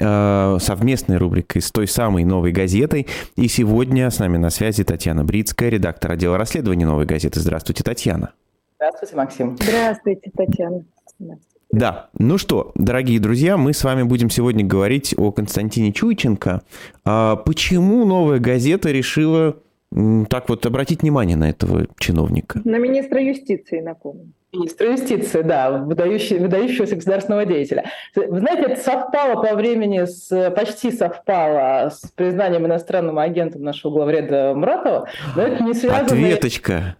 э, совместной рубрикой с той самой «Новой газетой». И сегодня с нами на связи Татьяна Брицкая, редактор отдела расследований «Новой газеты». Здравствуйте, Татьяна. Здравствуйте, Максим. Здравствуйте, Татьяна. Да, ну что, дорогие друзья, мы с вами будем сегодня говорить о Константине Чуйченко. А почему «Новая газета» решила так вот обратить внимание на этого чиновника? На министра юстиции, напомню. Министра юстиции, да, выдающий, выдающегося государственного деятеля. Вы знаете, это совпало по времени, с, почти совпало с признанием иностранным агентом нашего главреда Муратова, но это не связано... Ответочка.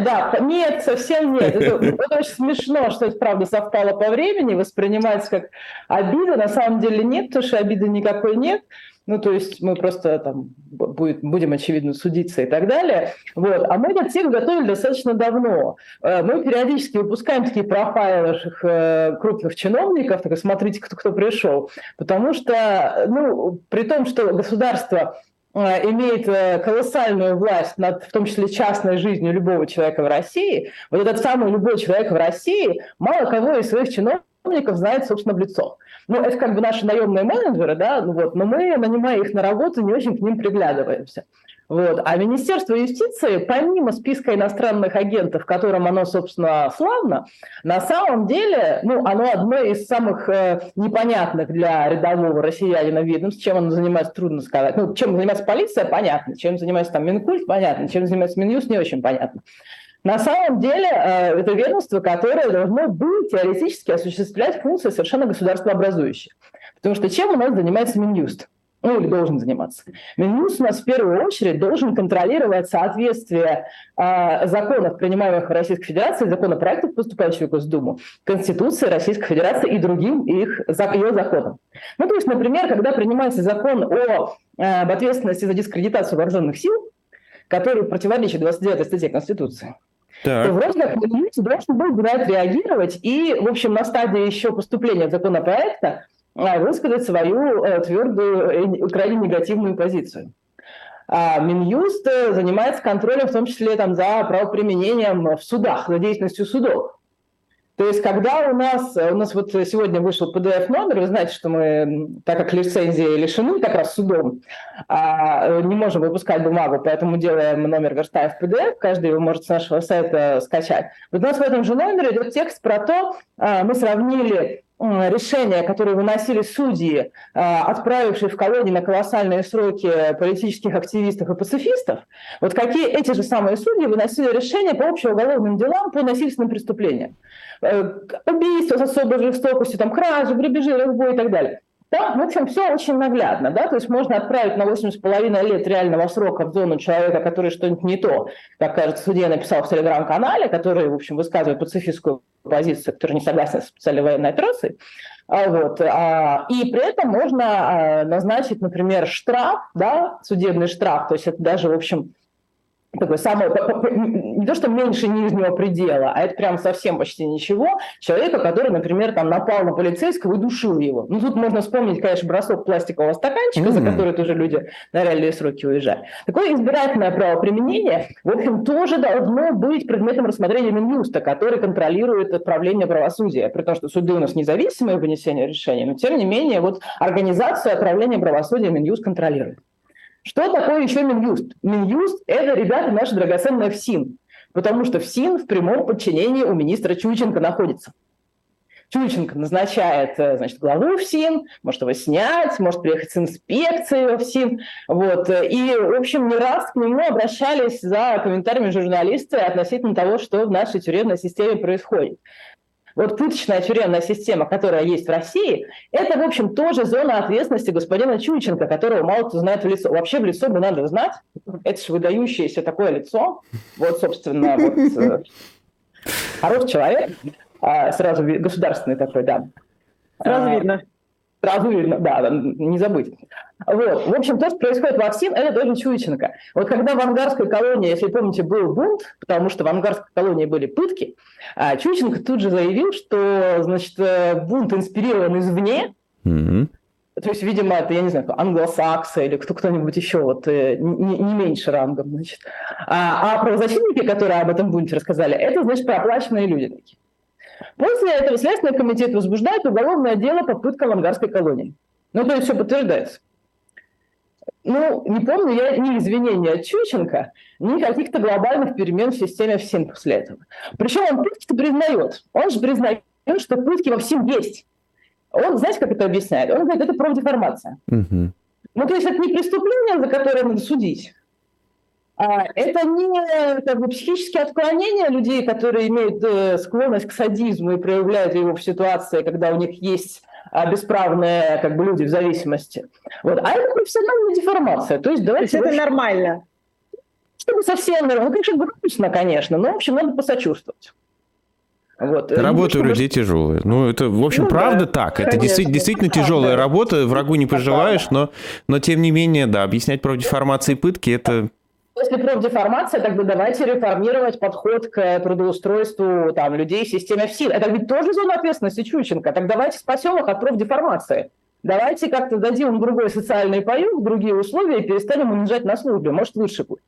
Да, нет, совсем нет. Это, это очень смешно, что это правда совпало по времени, воспринимается как обида. На самом деле нет, потому что обиды никакой нет. Ну, то есть мы просто там будет, будем, очевидно, судиться и так далее. Вот. А мы этот текст готовили достаточно давно. Э, мы периодически выпускаем такие профайлы наших э, крупных чиновников, так смотрите, кто, кто пришел. Потому что, ну, при том, что государство э, имеет колоссальную власть над, в том числе, частной жизнью любого человека в России, вот этот самый любой человек в России мало кого из своих чиновников знает, собственно, в лицо. Ну, это как бы наши наемные менеджеры, да, ну вот, но мы, нанимая их на работу, не очень к ним приглядываемся. Вот. А Министерство юстиции, помимо списка иностранных агентов, которым оно, собственно, славно, на самом деле, ну, оно одно из самых э, непонятных для рядового россиянина ведомств, чем оно занимается, трудно сказать. Ну, чем занимается полиция, понятно, чем занимается там Минкульт, понятно, чем занимается Минюст, не очень понятно. На самом деле э, это ведомство, которое должно быть теоретически осуществлять функции совершенно государствообразующие. Потому что чем у нас занимается Минюст? Ну или должен заниматься. Минюст у нас в первую очередь должен контролировать соответствие э, законов, принимаемых в Российской Федерации, законопроектов, поступающих в Госдуму, Конституции Российской Федерации и другим их, ее законам. Ну, то есть, например, когда принимается закон о, э, об ответственности за дискредитацию вооруженных сил, который противоречит 29 статье Конституции, так. то вроде как Минюст должен был на это реагировать и, в общем, на стадии еще поступления законопроекта высказать свою э, твердую, и крайне негативную позицию. А Минюст э, занимается контролем, в том числе там, за правоприменением в судах, за деятельностью судов. То есть, когда у нас, у нас вот сегодня вышел PDF-номер, вы знаете, что мы, так как лицензии лишены как раз судом, а, не можем выпускать бумагу, поэтому делаем номер верстая в PDF, каждый его может с нашего сайта скачать. Вот у нас в этом же номере идет текст про то, а, мы сравнили решения, которые выносили судьи, отправившие в колонии на колоссальные сроки политических активистов и пацифистов, вот какие эти же самые судьи выносили решения по общеуголовным делам по насильственным преступлениям. Э, убийства с особой жестокостью, там, кражи, грабежи, разбой и так далее. Там, в общем, все очень наглядно, да, то есть можно отправить на 8,5 лет реального срока в зону человека, который что-нибудь не то, как, кажется, судья написал в телеграм-канале, который, в общем, высказывает пацифистскую позицию, который не согласен с специальной военной операцией, а, вот, а, и при этом можно а, назначить, например, штраф, да, судебный штраф, то есть это даже, в общем, такой самый, не то что меньше нижнего предела, а это прям совсем почти ничего, человека, который, например, там напал на полицейского и душил его. Ну, тут можно вспомнить, конечно, бросок пластикового стаканчика, mm-hmm. за который тоже люди на реальные сроки уезжали. Такое избирательное правоприменение, в общем, тоже должно быть предметом рассмотрения Минюста, который контролирует отправление правосудия, при том, что суды у нас независимые в вынесении решений, но тем не менее вот организацию отправления правосудия Минюст контролирует. Что такое еще Минюст? Минюст – это, ребята, наша драгоценная ФСИН, потому что ФСИН в прямом подчинении у министра Чученко находится. Чученко назначает, э, значит, главу ФСИН, может его снять, может приехать с инспекцией в ФСИН. Вот. И, в общем, не раз к нему обращались за комментариями журналисты относительно того, что в нашей тюремной системе происходит. Вот пыточная тюремная система, которая есть в России, это, в общем, тоже зона ответственности господина Чученко, которого мало кто знает в лицо. Вообще в лицо бы надо знать. Это же выдающееся такое лицо. Вот, собственно, вот, э, хороший человек, а, сразу государственный такой, да. Сразу а, видно. Сразу видно, да, не забыть. Вот. В общем, то, что происходит в ОКСИН, это тоже Чуйченко. Вот когда в ангарской колонии, если помните, был бунт, потому что в ангарской колонии были пытки, а Чуйченко тут же заявил, что значит, э, бунт инспирирован извне, mm-hmm. То есть, видимо, это, я не знаю, англосаксы или кто, кто-нибудь еще, вот, э, не, не меньше рангом, значит. А, а правозащитники, которые об этом бунте рассказали, это, значит, проплаченные люди такие. После этого Следственный комитет возбуждает уголовное дело по пыткам в ангарской колонии. Ну, то есть все подтверждается. Ну, не помню я ни извинения от Чученко, ни каких-то глобальных перемен в системе ФСИН после этого. Причем он пытки признает. Он же признает, что пытки во всем есть. Он, знаете, как это объясняет? Он говорит, это профдеформация. Угу. Ну, то есть это не преступление, за которое надо судить, это не как бы, психические отклонения людей, которые имеют э, склонность к садизму и проявляют его в ситуации, когда у них есть а, бесправные как бы, люди в зависимости. Вот. А это профессиональная деформация. То есть, давайте То есть это нормально? Чтобы совсем нормально. Ну, конечно, грустно, конечно, но, в общем, надо посочувствовать. Вот. Работа у людей тяжелая. Ну, это, в общем, ну, правда да, так. Конечно, это действительно, действительно тяжелая да. работа, врагу не пожелаешь, но, но тем не менее, да, объяснять про деформации и пытки – это если профдеформация, тогда давайте реформировать подход к трудоустройству там, людей в системе ФСИН. Это ведь тоже зона ответственности Чученко. Так давайте спасем их от профдеформации. Давайте как-то дадим им другой социальный паёк, другие условия и перестанем унижать на службе. Может, лучше будет.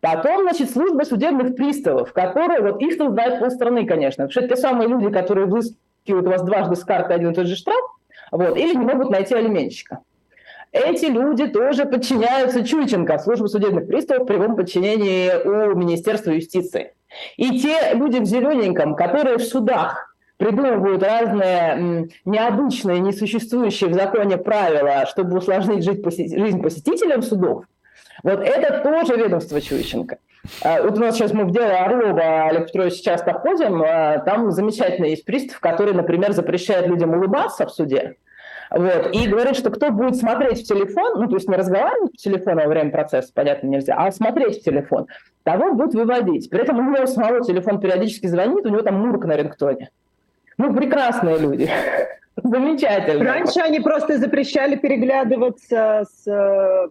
Потом, значит, служба судебных приставов, которые, вот их там знает полстраны, конечно. Потому что это те самые люди, которые выскивают у вас дважды с карты один и тот же штраф, вот, или не могут найти алименщика. Эти люди тоже подчиняются Чученко, службе судебных приставов в прямом подчинении у Министерства юстиции. И те люди в зелененьком, которые в судах придумывают разные необычные, несуществующие в законе правила, чтобы усложнить жизнь, посетителям судов, вот это тоже ведомство Чученко. А, вот у нас сейчас мы в дело Орлова, Олег Петрович, часто ходим, а, там замечательный есть пристав, который, например, запрещает людям улыбаться в суде, вот. И говорит, что кто будет смотреть в телефон, ну, то есть не разговаривать по телефону во время процесса, понятно, нельзя, а смотреть в телефон, того будет выводить. При этом у него самого телефон периодически звонит, у него там мурка на рингтоне. Ну, прекрасные люди. Замечательно. Раньше они просто запрещали переглядываться с э,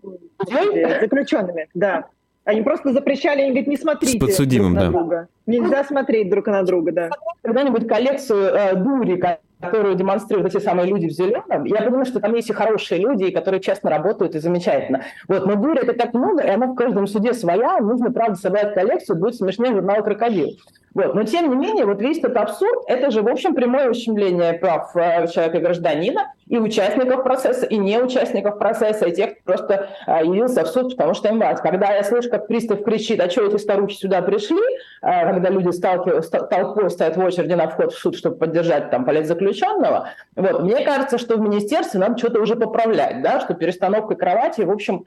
заключенными, да. Они просто запрещали, они говорят, не смотрите с подсудимым, друг на да. друга. Нельзя смотреть друг на друга, да. Когда-нибудь коллекцию э, дури, которую демонстрируют эти самые люди в зеленом, я понимаю, что там есть и хорошие люди, которые честно работают и замечательно. Вот, но дури это так много, и она в каждом суде своя, нужно, правда, собрать коллекцию, будет смешнее журнал «Крокодил». Вот. Но тем не менее, вот весь этот абсурд, это же, в общем, прямое ущемление прав э, человека и гражданина, и участников процесса, и не участников процесса, и тех, кто просто э, явился в суд, потому что им власть. Когда я слышу, как пристав кричит, а что эти старухи сюда пришли, э, когда люди толпой стоят в очереди на вход в суд, чтобы поддержать там политзаключенного, вот, мне кажется, что в министерстве нам что-то уже поправлять, да, что перестановкой кровати, в общем,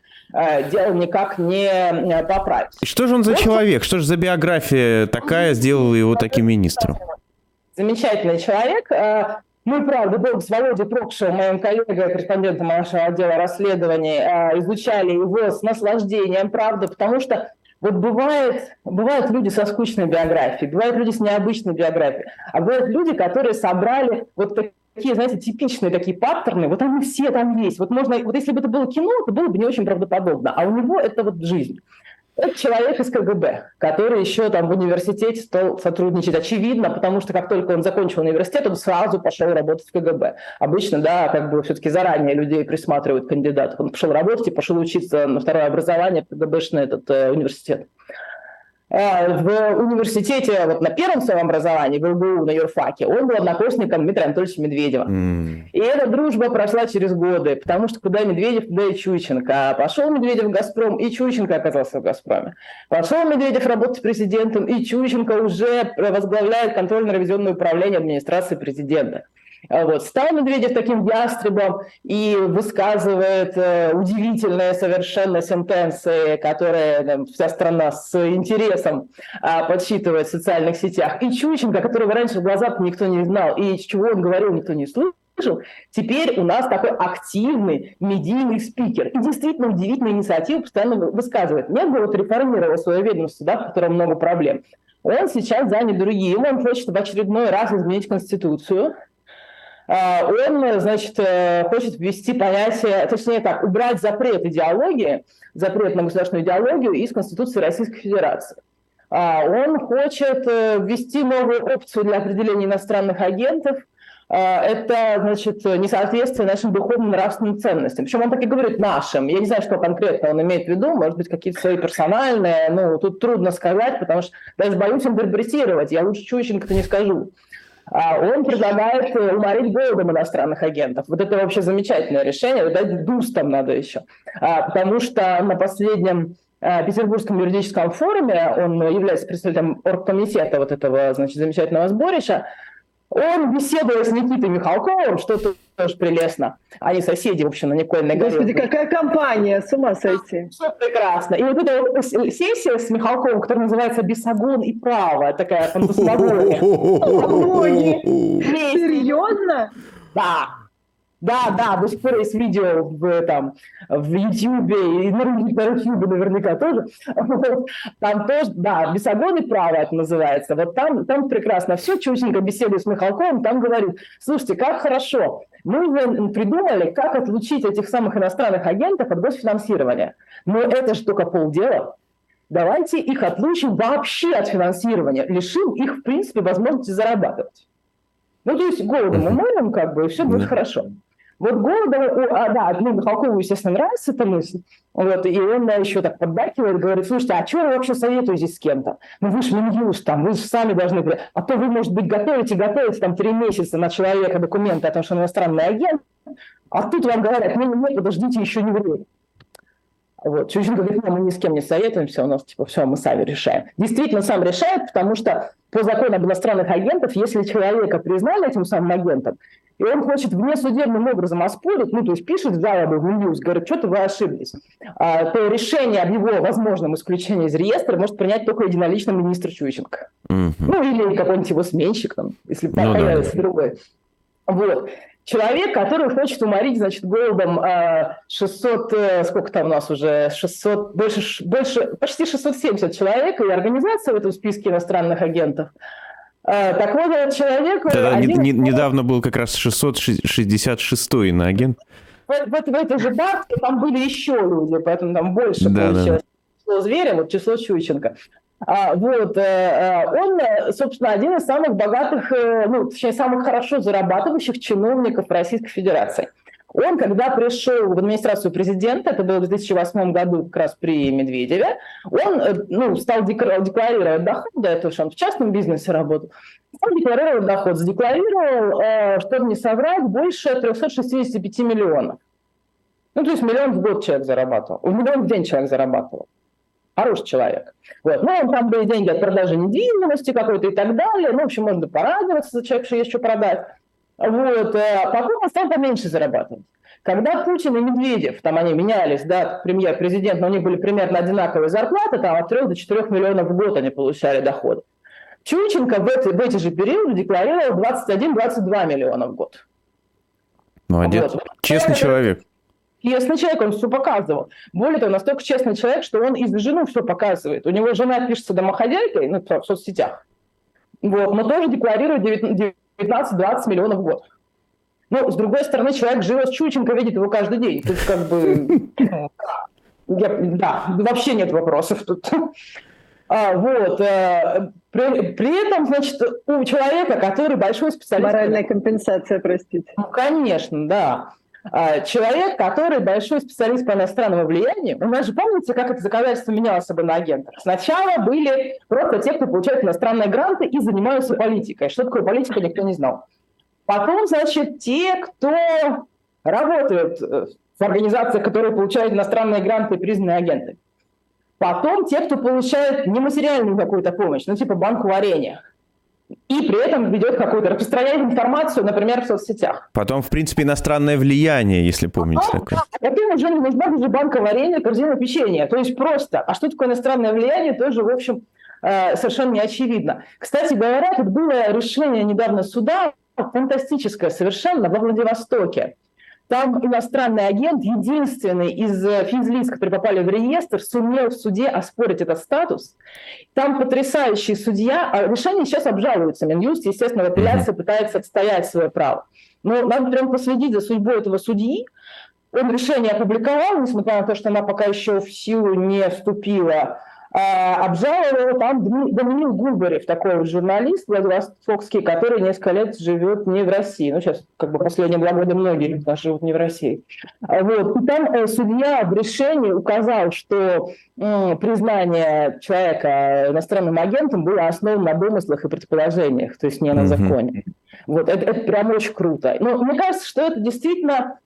дело никак не поправить. Что же он за вот. человек, что же за биография такая, сделала его таким министром? Замечательный человек. Э, мы, правда, долго с Володей Прокшевым, моим коллегой, корреспондентом нашего отдела расследований, э, изучали его с наслаждением, правда, потому что вот бывает, бывают люди со скучной биографией, бывают люди с необычной биографией, а бывают люди, которые собрали вот такие, знаете, типичные такие паттерны, вот они все там есть. Вот можно, вот если бы это было кино, то было бы не очень правдоподобно, а у него это вот жизнь. Это человек из КГБ, который еще там в университете стал сотрудничать. Очевидно, потому что как только он закончил университет, он сразу пошел работать в КГБ. Обычно, да, как бы все-таки заранее людей присматривают кандидатов. Он пошел работать и пошел учиться на второе образование в КГБшный этот э, университет. А, в университете, вот на первом своем образовании, в ЛГУ, на юрфаке, он был однокурсником Дмитрия Анатольевича Медведева. Mm. И эта дружба прошла через годы, потому что куда Медведев, туда и Чученко. А пошел Медведев в «Газпром», и Чученко оказался в «Газпроме». Пошел Медведев работать президентом, и Чученко уже возглавляет контрольно-ревизионное управление администрации президента. А вот. Стал Медведев таким ястребом и высказывает э, удивительные совершенно сентенции, которые э, вся страна с интересом э, подсчитывает в социальных сетях. И Чученко, которого раньше в глаза никто не знал, и чего он говорил, никто не слышал, Теперь у нас такой активный медийный спикер. И действительно удивительная инициатива постоянно высказывает. Нет бы вот реформировал свое ведомство, да, в котором много проблем. Он сейчас занят другим. Он хочет в очередной раз изменить Конституцию он, значит, э, хочет ввести понятие, точнее так, убрать запрет идеологии, запрет на государственную идеологию из Конституции Российской Федерации. А, он хочет э, ввести новую опцию для определения иностранных агентов. А, это, значит, несоответствие нашим духовным нравственным ценностям. Причем он так и говорит нашим. Я не знаю, что конкретно он имеет в виду. Может быть, какие-то свои персональные. Ну, тут трудно сказать, потому что даже боюсь интерпретировать. Я лучше Чущенко-то не скажу. А он предлагает уморить голодом иностранных агентов. Вот это вообще замечательное решение, дать дуз там надо еще. А, потому что на последнем Петербургском юридическом форуме, он является представителем оргкомитета вот этого значит, замечательного сборища, он беседует с Никитой Михалковым, что тоже прелестно. Они соседи, в общем, на Никольной горе. Господи, какая компания, с ума сойти. Все прекрасно. И вот эта вот сессия с Михалковым, которая называется «Бесогон и право», такая фантасмагория. Серьезно? Да. Да, да, до сих пор есть видео в, там, в YouTube и на, YouTube наверняка тоже. Вот. Там тоже, да, бесогон и право это называется. Вот там, там прекрасно все. Чученко беседует с Михалковым, там говорит, слушайте, как хорошо, мы придумали, как отлучить этих самых иностранных агентов от госфинансирования. Но это же только полдела. Давайте их отлучим вообще от финансирования, лишим их, в принципе, возможности зарабатывать. Ну, то есть голодом уморим, как бы, и все будет да. хорошо. Вот Голодову, а, да, ну, Михалкову, естественно, нравится эта мысль, вот, и он да, еще так поддакивает, говорит, слушайте, а что вы вообще советуетесь с кем-то? Ну, вы же Минюст, там, вы же сами должны, а то вы, может быть, готовите, готовите там три месяца на человека документы о том, что он иностранный агент, а тут вам говорят, нет, нет, подождите, еще не время. Вот. Чученко говорит, ну, мы ни с кем не советуемся, у нас типа все, мы сами решаем. Действительно, сам решает, потому что по закону об иностранных агентах, если человека признали этим самым агентом, и он хочет внесудебным образом оспорить, ну, то есть пишет жалобу в Минюс, говорит, что-то вы ошиблись, а, то решение об его возможном исключении из реестра может принять только единолично министр Чученко. Mm-hmm. Ну, или какой-нибудь его сменщик, там, если ну, появится да. другой. Вот. Человек, который хочет уморить, значит, голодом 600, а, э, сколько там у нас уже, 600, больше, больше, почти 670 человек, и организация в этом списке иностранных агентов – так вот, этот человек... Да, один... не, не, недавно был как раз 666-й на агент. Вот, вот в этой же бабке там были еще люди, поэтому там больше да, получилось. Да. Число зверя, вот число Чученко. А, вот, э, э, он, собственно, один из самых богатых, э, ну, точнее, самых хорошо зарабатывающих чиновников Российской Федерации. Он, когда пришел в администрацию президента, это было в 2008 году как раз при Медведеве, он э, ну, стал декларировать доход, да, это что он в частном бизнесе работал, он декларировал доход, задекларировал, э, чтобы не соврать, больше 365 миллионов. Ну, то есть миллион в год человек зарабатывал, миллион в день человек зарабатывал. Хороший человек. Вот. Ну, он там были деньги от продажи недвижимости какой-то и так далее. Ну, в общем, можно порадоваться за человека, что есть что продать. Вот. Э, потом он стал поменьше зарабатывать. Когда Путин и Медведев, там они менялись, да, премьер-президент, но у них были примерно одинаковые зарплаты, там от 3 до 4 миллионов в год они получали доход. Чученко в эти, в эти же периоды декларировал 21-22 миллиона в год. Молодец. Вот. Честный Это, человек. Честный человек, он все показывал. Более того, настолько честный человек, что он из жены все показывает. У него жена пишется домохозяйкой ну, в соцсетях. Вот, но тоже декларирует 15-20 миллионов в год. Ну, с другой стороны, человек живет с Чученко, видит его каждый день. Тут как бы... Я, да, вообще нет вопросов тут. А, вот. Э, при, при этом, значит, у человека, который большой специалист... Моральная компенсация, простите. Ну, конечно, да. А, человек, который большой специалист по иностранному влиянию, вы же помните, как это законодательство менялось бы на агентах? Сначала были просто те, кто получает иностранные гранты и занимаются политикой. Что такое политика, никто не знал. Потом, значит, те, кто работают э, в организациях, которые получают иностранные гранты и признанные агенты. Потом те, кто получает нематериальную какую-то помощь, ну типа банк варенья и при этом ведет какую-то, распространяет информацию, например, в соцсетях. Потом, в принципе, иностранное влияние, если помните. А, такое. Да, потом уже не нужна даже банка варенья, корзина печенья. То есть просто. А что такое иностранное влияние, тоже, в общем, э, совершенно не очевидно. Кстати говоря, тут было решение недавно суда, фантастическое совершенно, во Владивостоке. Там иностранный агент, единственный из э, физлиц, которые попали в реестр, сумел в суде оспорить этот статус. Там потрясающий судья, а решение сейчас обжалуется. Минюст, естественно, в апелляции пытается отстоять свое право. Но надо прям последить за судьбой этого судьи. Он решение опубликовал, несмотря на то, что она пока еще в силу не вступила. А, обжаловал там Даниил Губарев, такой вот журналист владивостокский, который несколько лет живет не в России. Ну, сейчас, как бы, последние два года многие люди живут не в России. А вот. И там э, судья в решении указал, что признание человека иностранным агентом было основано на домыслах и предположениях, то есть не на законе. Mm-hmm. Вот, это, это прям очень круто. Но мне кажется, что это действительно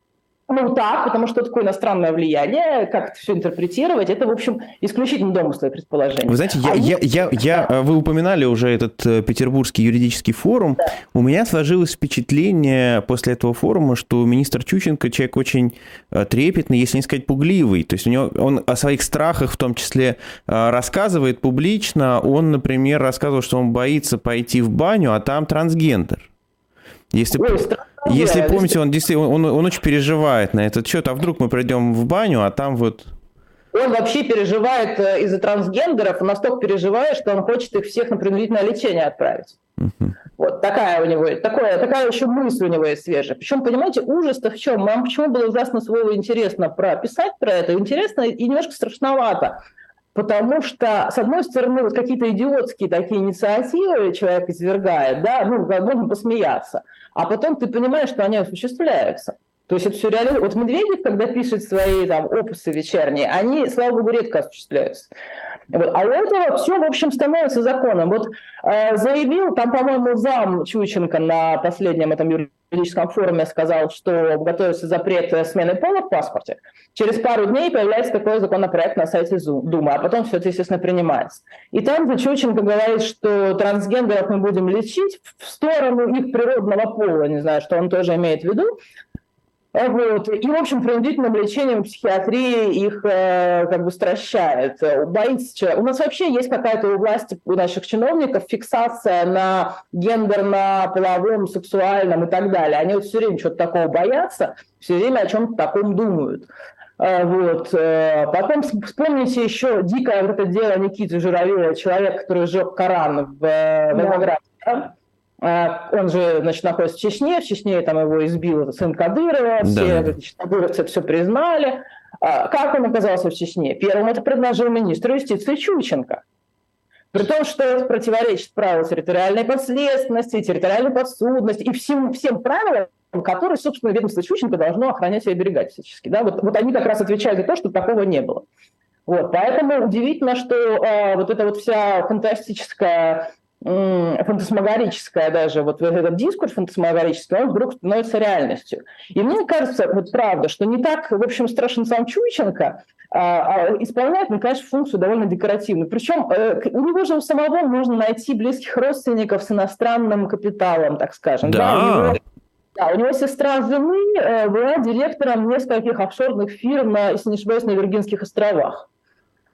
ну, так, потому что такое иностранное влияние, как это все интерпретировать, это, в общем, исключительно домыслы и предположения. Вы знаете, я, а я, я, я, да. вы упоминали уже этот э, Петербургский юридический форум. Да. У меня сложилось впечатление после этого форума, что министр Чученко человек очень э, трепетный, если не сказать пугливый. То есть у него, он о своих страхах в том числе э, рассказывает публично. Он, например, рассказывал, что он боится пойти в баню, а там трансгендер. Если... Ой, если помните, он действительно, он, он очень переживает на этот счет, а вдруг мы придем в баню, а там вот... Он вообще переживает э, из-за трансгендеров, он настолько переживает, что он хочет их всех на принудительное лечение отправить. Uh-huh. Вот такая у него, такое, такая еще мысль у него есть свежая. Причем, понимаете, ужас-то в чем? Нам почему было ужасно с интересно прописать про это? Интересно и немножко страшновато. Потому что, с одной стороны, вот какие-то идиотские такие инициативы человек извергает, да, ну, можно посмеяться – а потом ты понимаешь, что они осуществляются. То есть это все реально. Вот Медведев, когда пишет свои там опусы вечерние, они, слава богу, редко осуществляются. Вот. А у этого все, в общем, становится законом. Вот э, заявил, там, по-моему, зам Чученко на последнем этом юридическом форуме сказал, что готовится запрет смены пола в паспорте. Через пару дней появляется такой законопроект на сайте Думы, а потом все это, естественно, принимается. И там Чученко говорит, что трансгендеров мы будем лечить в сторону их природного пола, не знаю, что он тоже имеет в виду, вот. И, в общем, принудительным лечением психиатрии их э, как бы стращает. Боится человек. У нас вообще есть какая-то у власти, у наших чиновников фиксация на гендерно-половом, сексуальном и так далее. Они вот все время что-то такого боятся, все время о чем-то таком думают. Э, вот. Э, потом вспомните еще дикое вот это дело Никиты Журавева, человек, который сжег Коран в э, Волгограде. Да. А, он же, значит, находится в Чечне, в Чечне там его избил сын Кадырова, все да. кадыровцы все признали. А, как он оказался в Чечне? Первым это предложил министр юстиции Чученко. При том, что это противоречит правилу территориальной подследственности, территориальной подсудности и всем, всем правилам, которые, собственно, ведомство Чученко должно охранять и оберегать всячески. Да? Вот, вот они как раз отвечают за то, что такого не было. Вот, поэтому удивительно, что э, вот эта вот вся фантастическая фантасмагорическое даже, вот этот дискурс фантасмагорический, он вдруг становится реальностью. И мне кажется, вот правда, что не так, в общем, страшен сам Чуйченко, а, а исполняет, ну, конечно, функцию довольно декоративную. Причем э, у него же у самого можно найти близких родственников с иностранным капиталом, так скажем. Да. да, у, него, да у него сестра жены э, была директором нескольких офшорных фирм, на, если не ошибаюсь, на Виргинских островах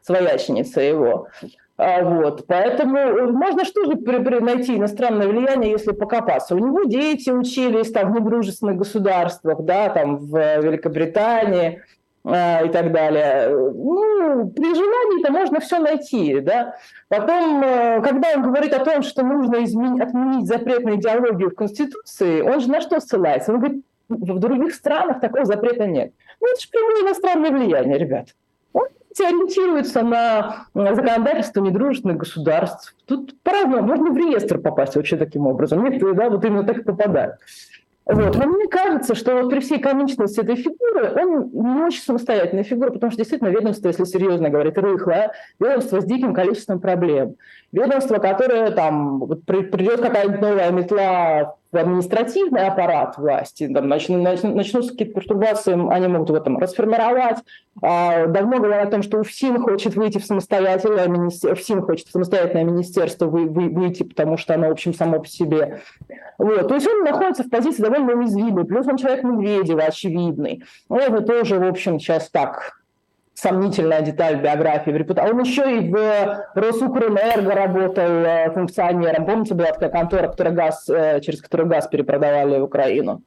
свояченица его. А, вот. Поэтому э, можно что же найти иностранное влияние, если покопаться. У него дети учились там, в недружественных государствах, да, там в Великобритании э, и так далее. Ну, при желании-то можно все найти, да. Потом, э, когда он говорит о том, что нужно изменить, отменить запрет на идеологию в Конституции, он же на что ссылается? Он говорит, в других странах такого запрета нет. Ну, это же прямое иностранное влияние, ребят ориентируется на законодательство недружественных государств. Тут по-разному. Можно в реестр попасть вообще таким образом. Некоторые, да, вот именно так и попадают. Вот. Но мне кажется, что вот при всей комичности этой фигуры, он не очень самостоятельная фигура, потому что действительно ведомство, если серьезно говорить, рыхлое, ведомство с диким количеством проблем. Ведомство, которое там, вот придет какая-нибудь новая метла в административный аппарат власти, там, начнут, начнутся какие-то пертурбации, они могут в этом расформировать. А, давно говорят о том, что УФСИН хочет выйти в самостоятельное министерство, УФСИН хочет в самостоятельное министерство вы, вы, выйти, потому что оно, в общем, само по себе. Вот. То есть он находится в позиции довольно уязвимой, плюс он человек Медведева, очевидный. Ну, это тоже, в общем, сейчас так сомнительная деталь биографии в репутации. Он еще и в Росукрэнерго работал э, функционером. Помните, была такая контора, которая газ, э, через которую газ перепродавали в Украину.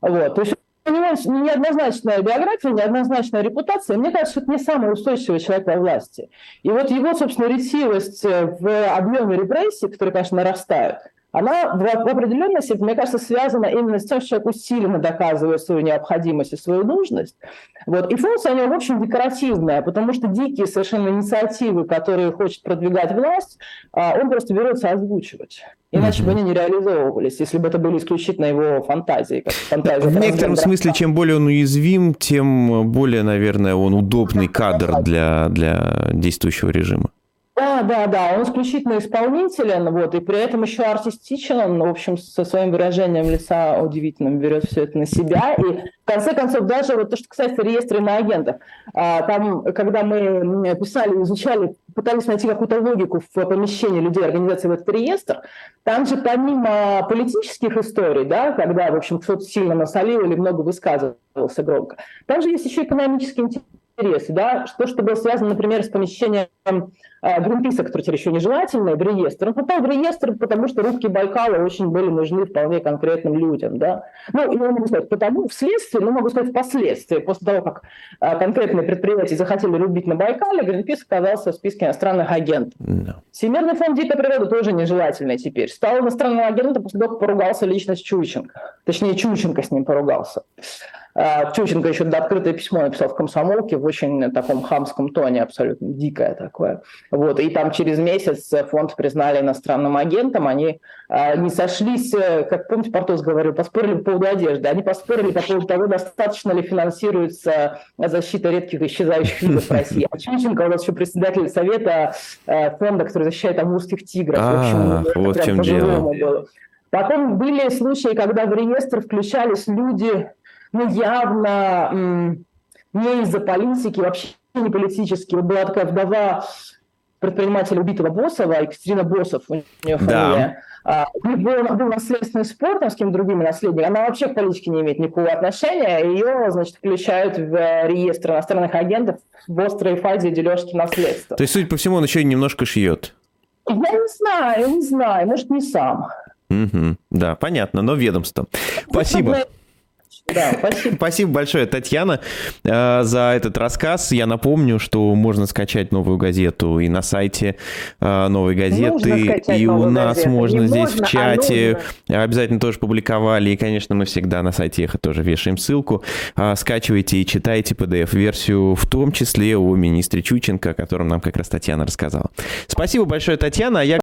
Вот. То есть у него неоднозначная биография, неоднозначная репутация. Мне кажется, это не самый устойчивый человек во власти. И вот его, собственно, ретивость в объеме репрессий, которые, конечно, нарастают, она в, определенности, мне кажется, связана именно с тем, что человек усиленно доказывает свою необходимость и свою нужность. Вот. И функция у него, в общем, декоративная, потому что дикие совершенно инициативы, которые хочет продвигать власть, а, он просто берется озвучивать. Иначе бы они не реализовывались, если бы это были исключительно его фантазии. Как фантазия в некотором смысле, чем более он уязвим, тем более, наверное, он удобный кадр для, для действующего режима. Да, да, да, он исключительно исполнителен, вот, и при этом еще артистичен, он, в общем, со своим выражением лица удивительным берет все это на себя, и в конце концов даже вот то, что касается реестра иноагентов, а, там, когда мы писали, изучали, пытались найти какую-то логику в помещении людей, организации в этот реестр, там же помимо политических историй, да, когда, в общем, кто-то сильно насолил или много высказывался громко, там же есть еще экономический интерес интересы, да, что, что было связано, например, с помещением Гринписа, который теперь еще нежелательный, в реестр. Он попал в реестр, потому что рубки Байкала очень были нужны вполне конкретным людям, да. Ну, я могу сказать потому, вследствие, но могу сказать впоследствии, после того, как э, конкретные предприятия захотели рубить на Байкале, Гринпис оказался в списке иностранных агентов. No. Всемирный фонд дикой природы тоже нежелательный теперь. Стал иностранным агентом после того, как поругался лично с Чученко. Точнее, Чученко с ним поругался. А, Чученко еще открытое письмо написал в комсомолке в очень таком хамском тоне, абсолютно дикое такое. Вот. И там через месяц фонд признали иностранным агентом. Они а, не сошлись, э, как помните, Портос говорил, поспорили по поводу одежды. Они поспорили по поводу того, достаточно ли финансируется защита редких исчезающих видов в России. А Чученко у нас еще председатель совета э, фонда, который защищает амурских тигров. А, вот в чем дело. Потом были случаи, когда в реестр включались люди, ну, явно не из-за политики, вообще не политически. Вот была такая вдова предпринимателя убитого Босова, Екатерина Босов, у нее фамилия. Да. Был, был наследственный спор там, с кем-то другими наследниками, она вообще к политике не имеет никакого отношения, ее, значит, включают в реестр иностранных агентов в острой фазе дележки наследства. То есть, судя по всему, он еще немножко шьет. Я не знаю, не знаю, может, не сам. Угу. Да, понятно, но ведомство. Спасибо. Да, спасибо. Спасибо большое, Татьяна, э, за этот рассказ. Я напомню, что можно скачать новую газету и на сайте э, новой газеты, и у нас газету. можно Не здесь можно, в а чате. А Обязательно тоже публиковали, и, конечно, мы всегда на сайте Эхо тоже вешаем ссылку. Э, скачивайте и читайте PDF-версию, в том числе о министре Чученко, о котором нам как раз Татьяна рассказала. Спасибо большое, Татьяна. Я